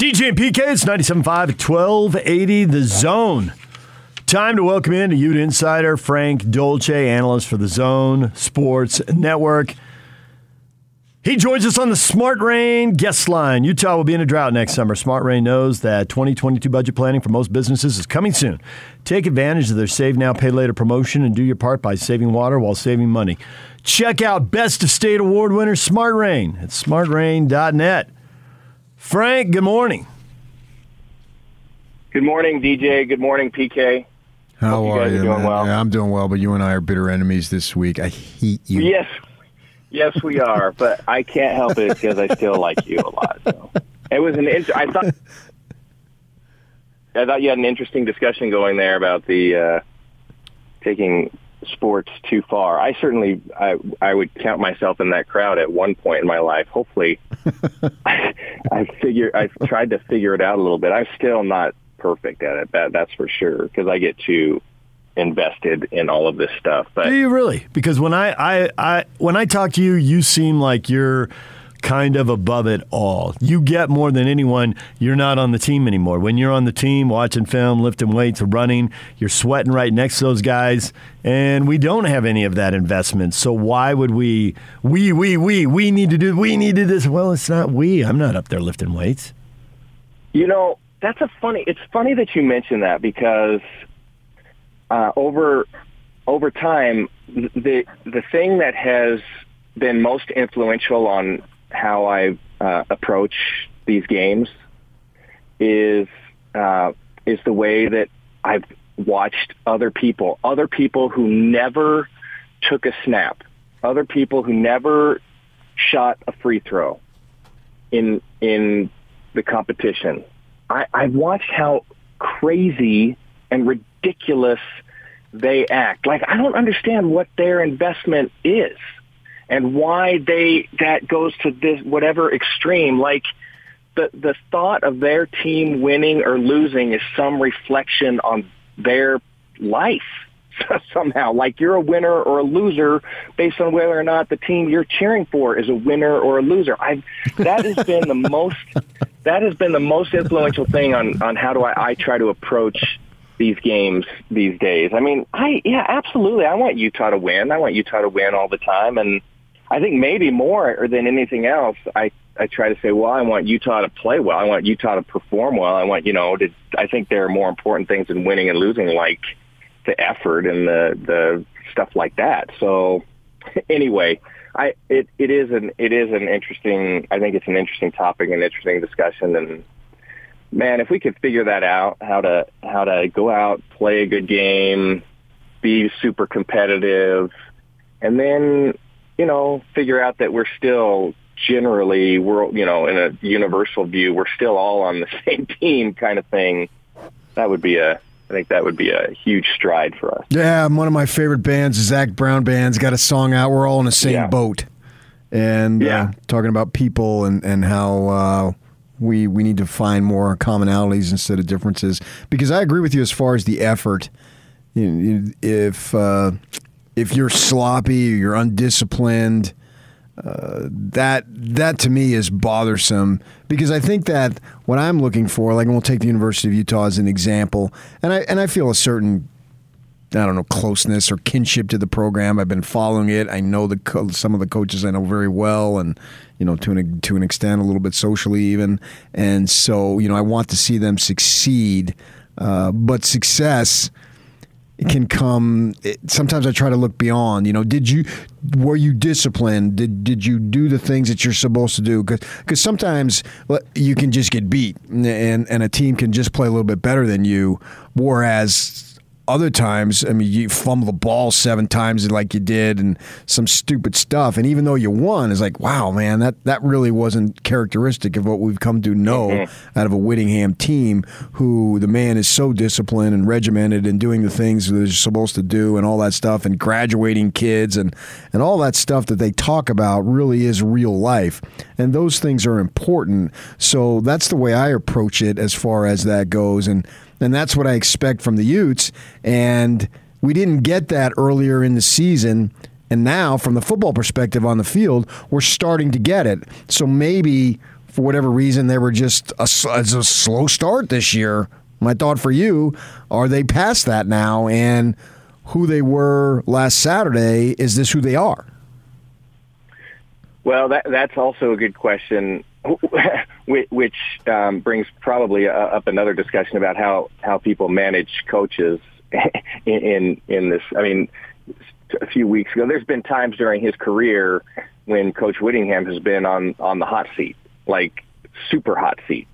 DJ and PK, it's 97.5 at 1280 The Zone. Time to welcome in to Ute Insider Frank Dolce, analyst for the Zone Sports Network. He joins us on the Smart Rain guest line. Utah will be in a drought next summer. Smart Rain knows that 2022 budget planning for most businesses is coming soon. Take advantage of their Save Now, Pay Later promotion and do your part by saving water while saving money. Check out Best of State Award winner Smart Rain at smartrain.net. Frank, good morning. Good morning, DJ. Good morning, PK. How Hope you are guys you? are doing man? well. Yeah, I'm doing well, but you and I are bitter enemies this week. I hate you. Yes, yes, we are. but I can't help it because I still like you a lot. So it was an. Int- I thought. I thought you had an interesting discussion going there about the uh, taking sports too far. I certainly, I, I would count myself in that crowd at one point in my life. Hopefully, I, I figure I've tried to figure it out a little bit. I'm still not perfect at it. That that's for sure because I get too invested in all of this stuff. But Do you really? Because when I, I, I when I talk to you, you seem like you're kind of above it all. You get more than anyone. You're not on the team anymore. When you're on the team, watching film, lifting weights, running, you're sweating right next to those guys, and we don't have any of that investment. So why would we? We, we, we, we need to do. We need to do this. Well, it's not we. I'm not up there lifting weights. You know, that's a funny. It's funny that you mention that because uh, over over time, the the thing that has been most influential on how I uh, approach these games is uh, is the way that I've watched other people, other people who never took a snap, other people who never shot a free throw in in the competition. I, I've watched how crazy and ridiculous they act. Like I don't understand what their investment is and why they that goes to this whatever extreme. Like the the thought of their team winning or losing is some reflection on their life somehow. Like you're a winner or a loser based on whether or not the team you're cheering for is a winner or a loser. I that has been the most that has been the most influential thing on on how do I, I try to approach these games these days. I mean, I yeah, absolutely. I want Utah to win. I want Utah to win all the time and I think maybe more than anything else, I I try to say, well, I want Utah to play well. I want Utah to perform well. I want you know, to, I think there are more important things than winning and losing, like the effort and the the stuff like that. So anyway, I it it is an it is an interesting. I think it's an interesting topic, an interesting discussion, and man, if we could figure that out, how to how to go out, play a good game, be super competitive, and then you know figure out that we're still generally we're you know in a universal view we're still all on the same team kind of thing. That would be a I think that would be a huge stride for us. Yeah, one of my favorite bands, Zac Brown Band's got a song out. We're all in the same Yeah. boat, and Yeah. uh, talking about people and and how uh, we we need to find more commonalities instead of differences. Because I agree with you as far as the effort. You you- If uh, if you're sloppy, or you're undisciplined. Uh, that that to me is bothersome because I think that what I'm looking for, like, and we'll take the University of Utah as an example, and I and I feel a certain I don't know closeness or kinship to the program. I've been following it. I know the co- some of the coaches I know very well, and you know to an to an extent a little bit socially even. And so you know I want to see them succeed, uh, but success can come. It, sometimes I try to look beyond. You know, did you were you disciplined? Did did you do the things that you're supposed to do? Because sometimes you can just get beat, and and a team can just play a little bit better than you, whereas other times, I mean, you fumble the ball seven times like you did, and some stupid stuff. And even though you won, it's like, wow, man, that that really wasn't characteristic of what we've come to know mm-hmm. out of a Whittingham team, who the man is so disciplined and regimented and doing the things that they're supposed to do, and all that stuff, and graduating kids, and and all that stuff that they talk about really is real life, and those things are important. So that's the way I approach it as far as that goes, and and that's what I expect from the Utes. And we didn't get that earlier in the season. And now, from the football perspective on the field, we're starting to get it. So maybe for whatever reason they were just a, a slow start this year. My thought for you: Are they past that now? And who they were last Saturday is this who they are? Well, that that's also a good question, which um, brings probably uh, up another discussion about how how people manage coaches in, in in this. I mean, a few weeks ago, there's been times during his career when Coach Whittingham has been on on the hot seat, like super hot seat.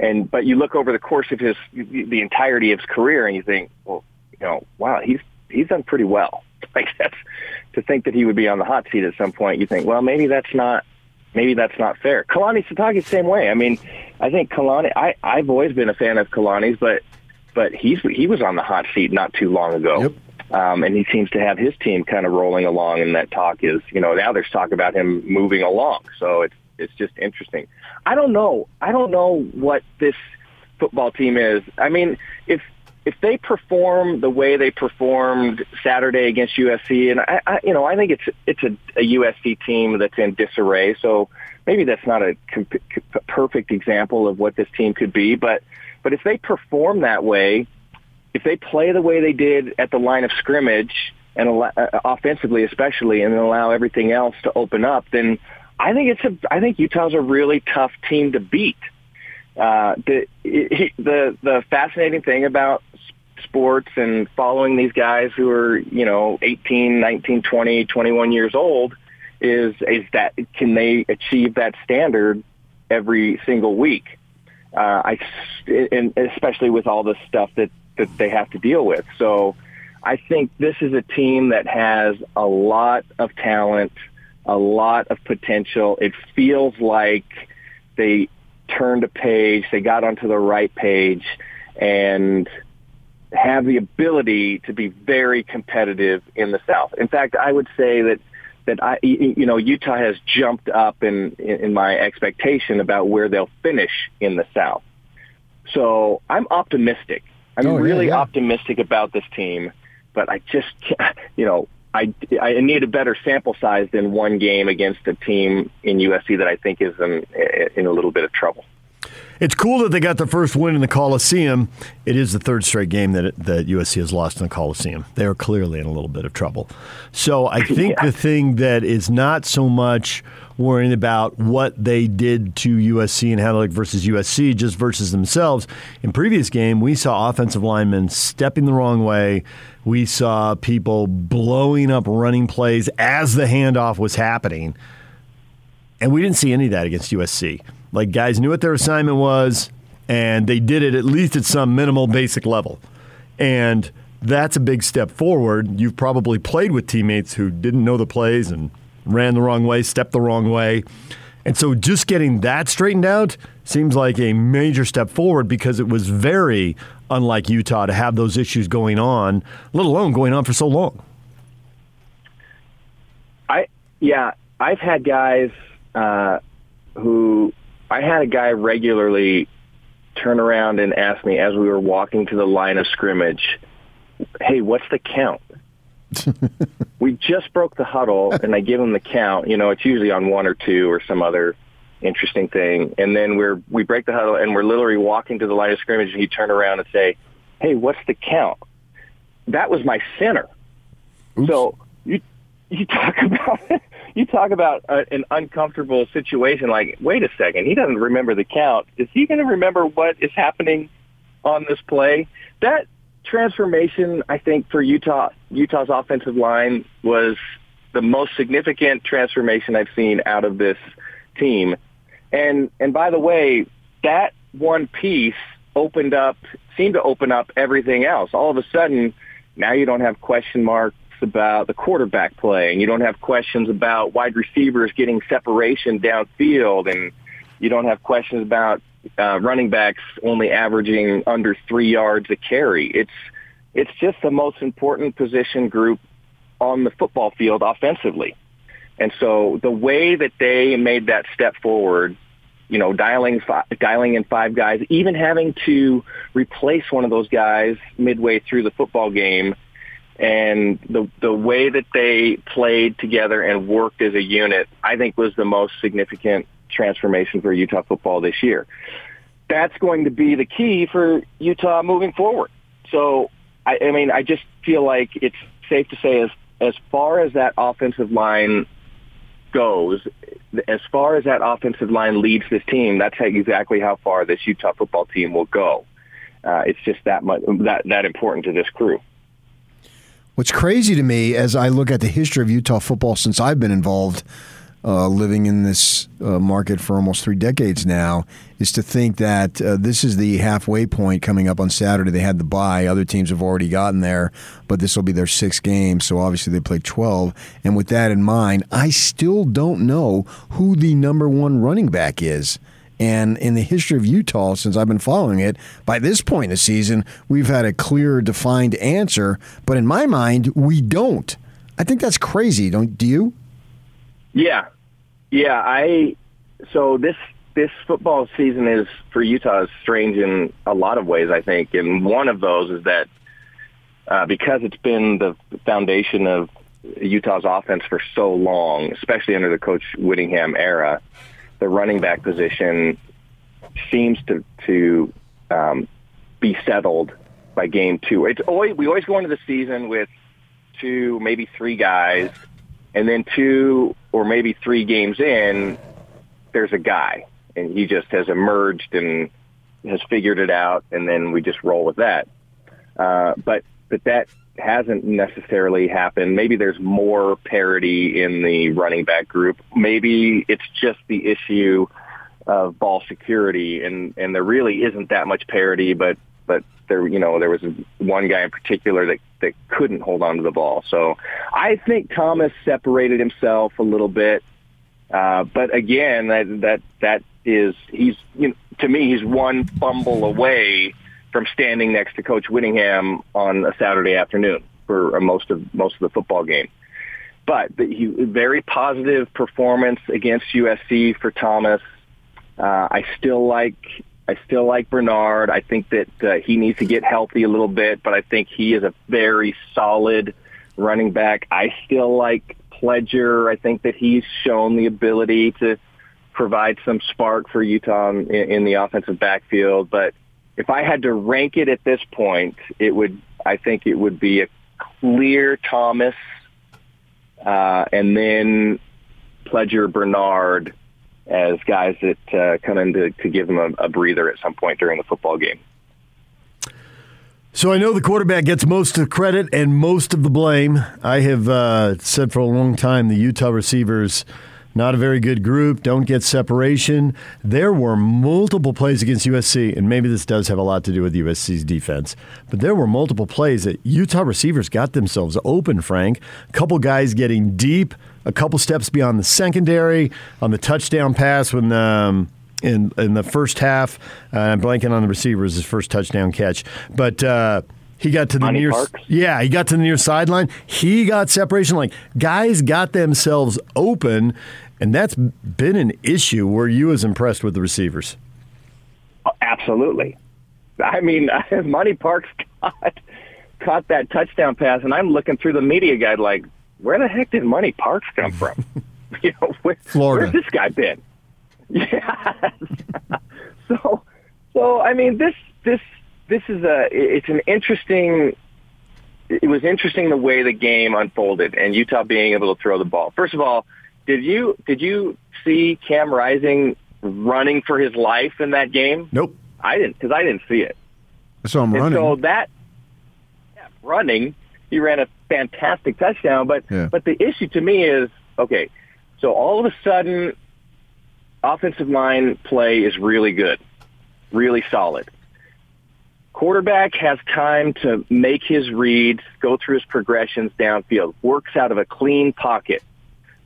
And but you look over the course of his the entirety of his career, and you think, well, you know, wow, he's he's done pretty well. Like that's to think that he would be on the hot seat at some point. You think, well, maybe that's not maybe that's not fair. Kalani Sitake same way. I mean, I think Kalani. I I've always been a fan of Kalani's, but but he's he was on the hot seat not too long ago. Yep. Um, and he seems to have his team kind of rolling along, and that talk is, you know, now there's talk about him moving along. So it's it's just interesting. I don't know. I don't know what this football team is. I mean, if if they perform the way they performed Saturday against USC, and I, I you know, I think it's it's a, a USC team that's in disarray. So maybe that's not a comp- perfect example of what this team could be, but but if they perform that way if they play the way they did at the line of scrimmage and uh, offensively especially, and allow everything else to open up, then I think it's a I think Utah's a really tough team to beat. Uh, the the the fascinating thing about sports and following these guys who are you know 18, 19, 20, 21 years old is is that can they achieve that standard every single week? Uh, I and especially with all the stuff that that they have to deal with. So I think this is a team that has a lot of talent, a lot of potential. It feels like they turned a page, they got onto the right page, and have the ability to be very competitive in the South. In fact, I would say that that I, you know, Utah has jumped up in in my expectation about where they'll finish in the South. So I'm optimistic. I'm oh, really yeah, yeah. optimistic about this team, but I just, you know, I, I need a better sample size than one game against a team in USC that I think is in, in a little bit of trouble. It's cool that they got their first win in the Coliseum. It is the third straight game that it, that USC has lost in the Coliseum. They are clearly in a little bit of trouble. So I think yeah. the thing that is not so much worrying about what they did to USC and how they look versus USC, just versus themselves. In previous game, we saw offensive linemen stepping the wrong way. We saw people blowing up running plays as the handoff was happening. And we didn't see any of that against USC. Like guys knew what their assignment was, and they did it at least at some minimal basic level. And that's a big step forward. You've probably played with teammates who didn't know the plays and ran the wrong way, stepped the wrong way. And so just getting that straightened out seems like a major step forward because it was very unlike Utah to have those issues going on, let alone going on for so long. I yeah, I've had guys uh, who I had a guy regularly turn around and ask me as we were walking to the line of scrimmage, "Hey, what's the count?" we just broke the huddle, and I give him the count. You know, it's usually on one or two or some other interesting thing. And then we're we break the huddle, and we're literally walking to the line of scrimmage, and he turn around and say, "Hey, what's the count?" That was my center. Oops. So you you talk about you talk about a, an uncomfortable situation. Like, wait a second, he doesn't remember the count. Is he going to remember what is happening on this play? That transformation, I think, for Utah Utah's offensive line was the most significant transformation I've seen out of this team. And and by the way, that one piece opened up seemed to open up everything else. All of a sudden, now you don't have question marks about the quarterback play, and you don't have questions about wide receivers getting separation downfield, and you don't have questions about uh, running backs only averaging under three yards a carry. It's it's just the most important position group on the football field offensively. And so the way that they made that step forward, you know, dialing five, dialing in five guys, even having to replace one of those guys midway through the football game, and the the way that they played together and worked as a unit, I think was the most significant transformation for Utah football this year. That's going to be the key for Utah moving forward. So, I, I mean, I just feel like it's safe to say as as far as that offensive line goes, as far as that offensive line leads this team, that's exactly how far this Utah football team will go. Uh, it's just that much that that important to this crew. What's crazy to me as I look at the history of Utah football since I've been involved, uh, living in this uh, market for almost three decades now, is to think that uh, this is the halfway point coming up on Saturday. They had the bye; other teams have already gotten there, but this will be their sixth game, so obviously they played twelve. And with that in mind, I still don't know who the number one running back is. And in the history of Utah, since I've been following it, by this point in the season, we've had a clear, defined answer. But in my mind, we don't. I think that's crazy. Don't do you? Yeah, yeah. I so this this football season is for Utah is strange in a lot of ways. I think, and one of those is that uh, because it's been the foundation of Utah's offense for so long, especially under the Coach Whittingham era the running back position seems to to um, be settled by game two. It's always we always go into the season with two, maybe three guys, and then two or maybe three games in, there's a guy, and he just has emerged and has figured it out, and then we just roll with that. Uh, but but that hasn't necessarily happened. Maybe there's more parity in the running back group. Maybe it's just the issue of ball security, and and there really isn't that much parity. But but there, you know, there was one guy in particular that that couldn't hold on to the ball. So I think Thomas separated himself a little bit. Uh, but again, that that that is he's you know, to me he's one fumble away from standing next to Coach Whittingham on a Saturday afternoon for most of most of the football game. But the, he, very positive performance against USC for Thomas. Uh, I still like I still like Bernard. I think that uh, he needs to get healthy a little bit, but I think he is a very solid running back. I still like Pledger. I think that he's shown the ability to provide some spark for Utah in, in the offensive backfield, but if I had to rank it at this point, it would I think it would be a clear Thomas, uh, and then Pledger Bernard as guys that uh, come in to, to give them a, a breather at some point during the football game. So I know the quarterback gets most of the credit and most of the blame. I have uh, said for a long time the Utah receivers not a very good group, don't get separation. There were multiple plays against USC, and maybe this does have a lot to do with USC's defense, but there were multiple plays that Utah receivers got themselves open, Frank. A couple guys getting deep, a couple steps beyond the secondary on the touchdown pass when. Um, in in the first half, uh, I'm blanking on the receivers, his first touchdown catch, but uh, he got to the Money near, Parks? yeah, he got to the near sideline. He got separation. Like guys got themselves open, and that's been an issue. Were you as impressed with the receivers? Absolutely. I mean, Money Parks caught caught that touchdown pass, and I'm looking through the media guide like, where the heck did Money Parks come from? you know, where, Florida. Where's this guy been? Yeah. so, so I mean, this this this is a it's an interesting. It was interesting the way the game unfolded, and Utah being able to throw the ball. First of all, did you did you see Cam Rising running for his life in that game? Nope. I didn't because I didn't see it. So I'm And running. so that yeah, running, he ran a fantastic touchdown. But Yeah. but the issue to me is okay. So all of a sudden, offensive line play is really good, really solid. Quarterback has time to make his reads, go through his progressions downfield, works out of a clean pocket.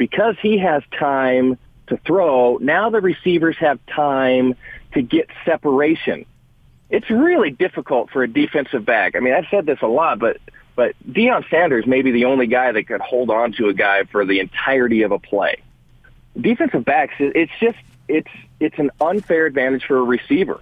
Because he has time to throw, now the receivers have time to get separation it's really difficult for a defensive back. I mean, I've said this a lot, but but Deion Sanders may be the only guy that could hold on to a guy for the entirety of a play. Defensive backs, it's just it's it's an unfair advantage for a receiver.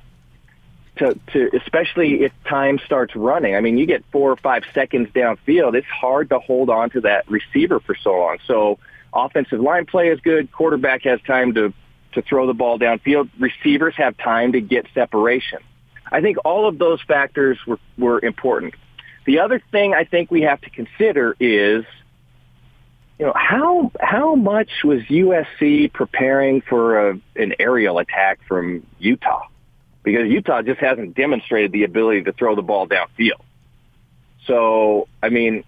To to especially if time starts running. I mean, you get four or five seconds downfield. It's hard to hold on to that receiver for so long. So offensive line play is good. Quarterback has time to to throw the ball downfield. Receivers have time to get separation. I think all of those factors were, were important. The other thing I think we have to consider is, you know, how how much was USC preparing for a, an aerial attack from Utah? Because Utah just hasn't demonstrated the ability to throw the ball downfield. So, I mean,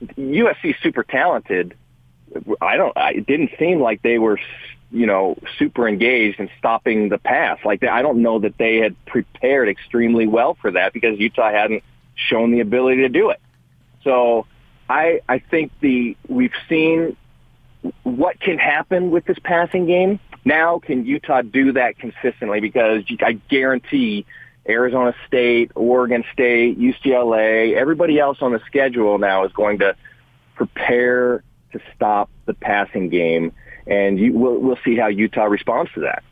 USC super talented. I don't. I, it didn't seem like they were, you know, super engaged in stopping the pass. Like they, I don't know that they had prepared extremely well for that because Utah hadn't shown the ability to do it. So I I think the we've seen what can happen with this passing game. Now can Utah do that consistently? Because I guarantee Arizona State, Oregon State, UCLA, everybody else on the schedule now is going to prepare to stop the passing game, and you, we'll, we'll see how Utah responds to that.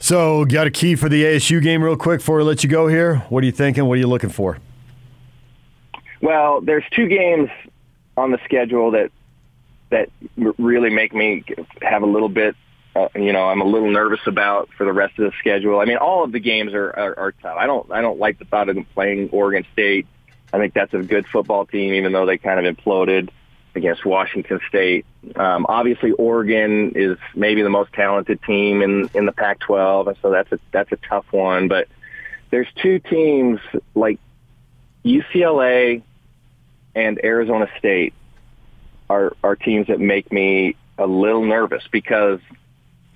So, got a key for the ASU game, real quick, before we let you go here. What are you thinking? What are you looking for? Well, there's two games on the schedule that that really make me have a little bit uh, you know, I'm a little nervous about for the rest of the schedule. I mean, all of the games are, are, are tough. I don't, I don't like the thought of them playing Oregon State. I think that's a good football team, even though they kind of imploded against Washington State. Um, obviously, Oregon is maybe the most talented team in in the Pac-12, and so that's a that's a tough one. But there's two teams like UCLA and Arizona State are are teams that make me a little nervous because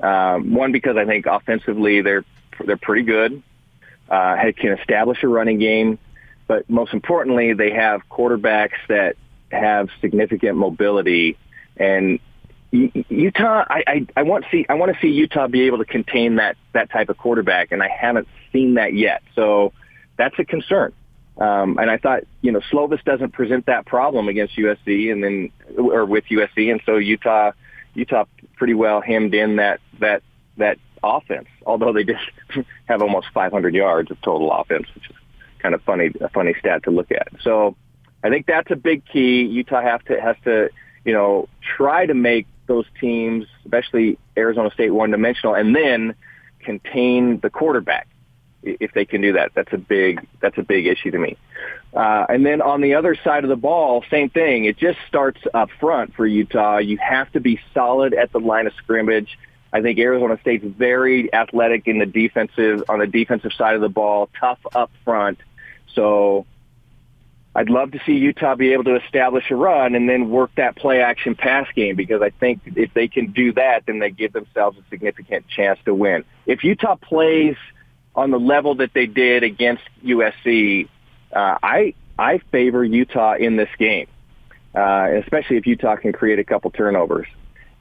um, one because I think offensively they're they're pretty good. Uh, can establish a running game, but most importantly, they have quarterbacks that have significant mobility. And Utah, I, I, I want to see I want to see Utah be able to contain that that type of quarterback, and I haven't seen that yet. So that's a concern. Um, and I thought, you know, Slovis doesn't present that problem against USC, and then or with USC, and so Utah Utah pretty well hemmed in that that that offense. Although they did have almost 500 yards of total offense, which is kind of funny a funny stat to look at. So I think that's a big key. Utah have to has to you know try to make those teams, especially Arizona State, one dimensional, and then contain the quarterback if they can do that. That's a big that's a big issue to me. Uh, and then on the other side of the ball, same thing. It just starts up front for Utah. You have to be solid at the line of scrimmage. I think Arizona State's very athletic in the defensive on the defensive side of the ball, tough up front. So I'd love to see Utah be able to establish a run and then work that play action pass game because I think if they can do that, then they give themselves a significant chance to win. If Utah plays on the level that they did against USC, uh, I I favor Utah in this game, uh, especially if Utah can create a couple turnovers.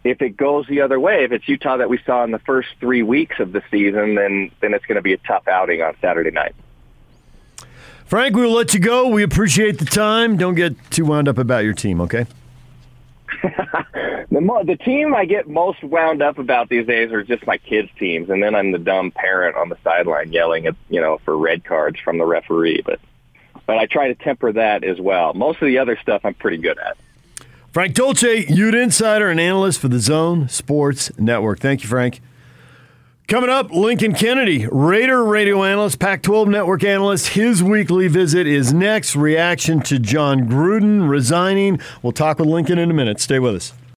If it goes the other way, if it's Utah that we saw in the first three weeks of the season, then then it's going to be a tough outing on Saturday night. Frank, we'll let you go. We appreciate the time. Don't get too wound up about your team, okay? the mo- the team I get most wound up about these days are just my kids' teams, and then I'm the dumb parent on the sideline yelling at you know for red cards from the referee. But but I try to temper that as well. Most of the other stuff I'm pretty good at. Frank Dolce, Ute Insider and analyst for the Zone Sports Network. Thank you, Frank. Coming up, Lincoln Kennedy, Raider radio analyst, Pac 12 network analyst. His weekly visit is next. Reaction to Jon Gruden resigning. We'll talk with Lincoln in a minute. Stay with us.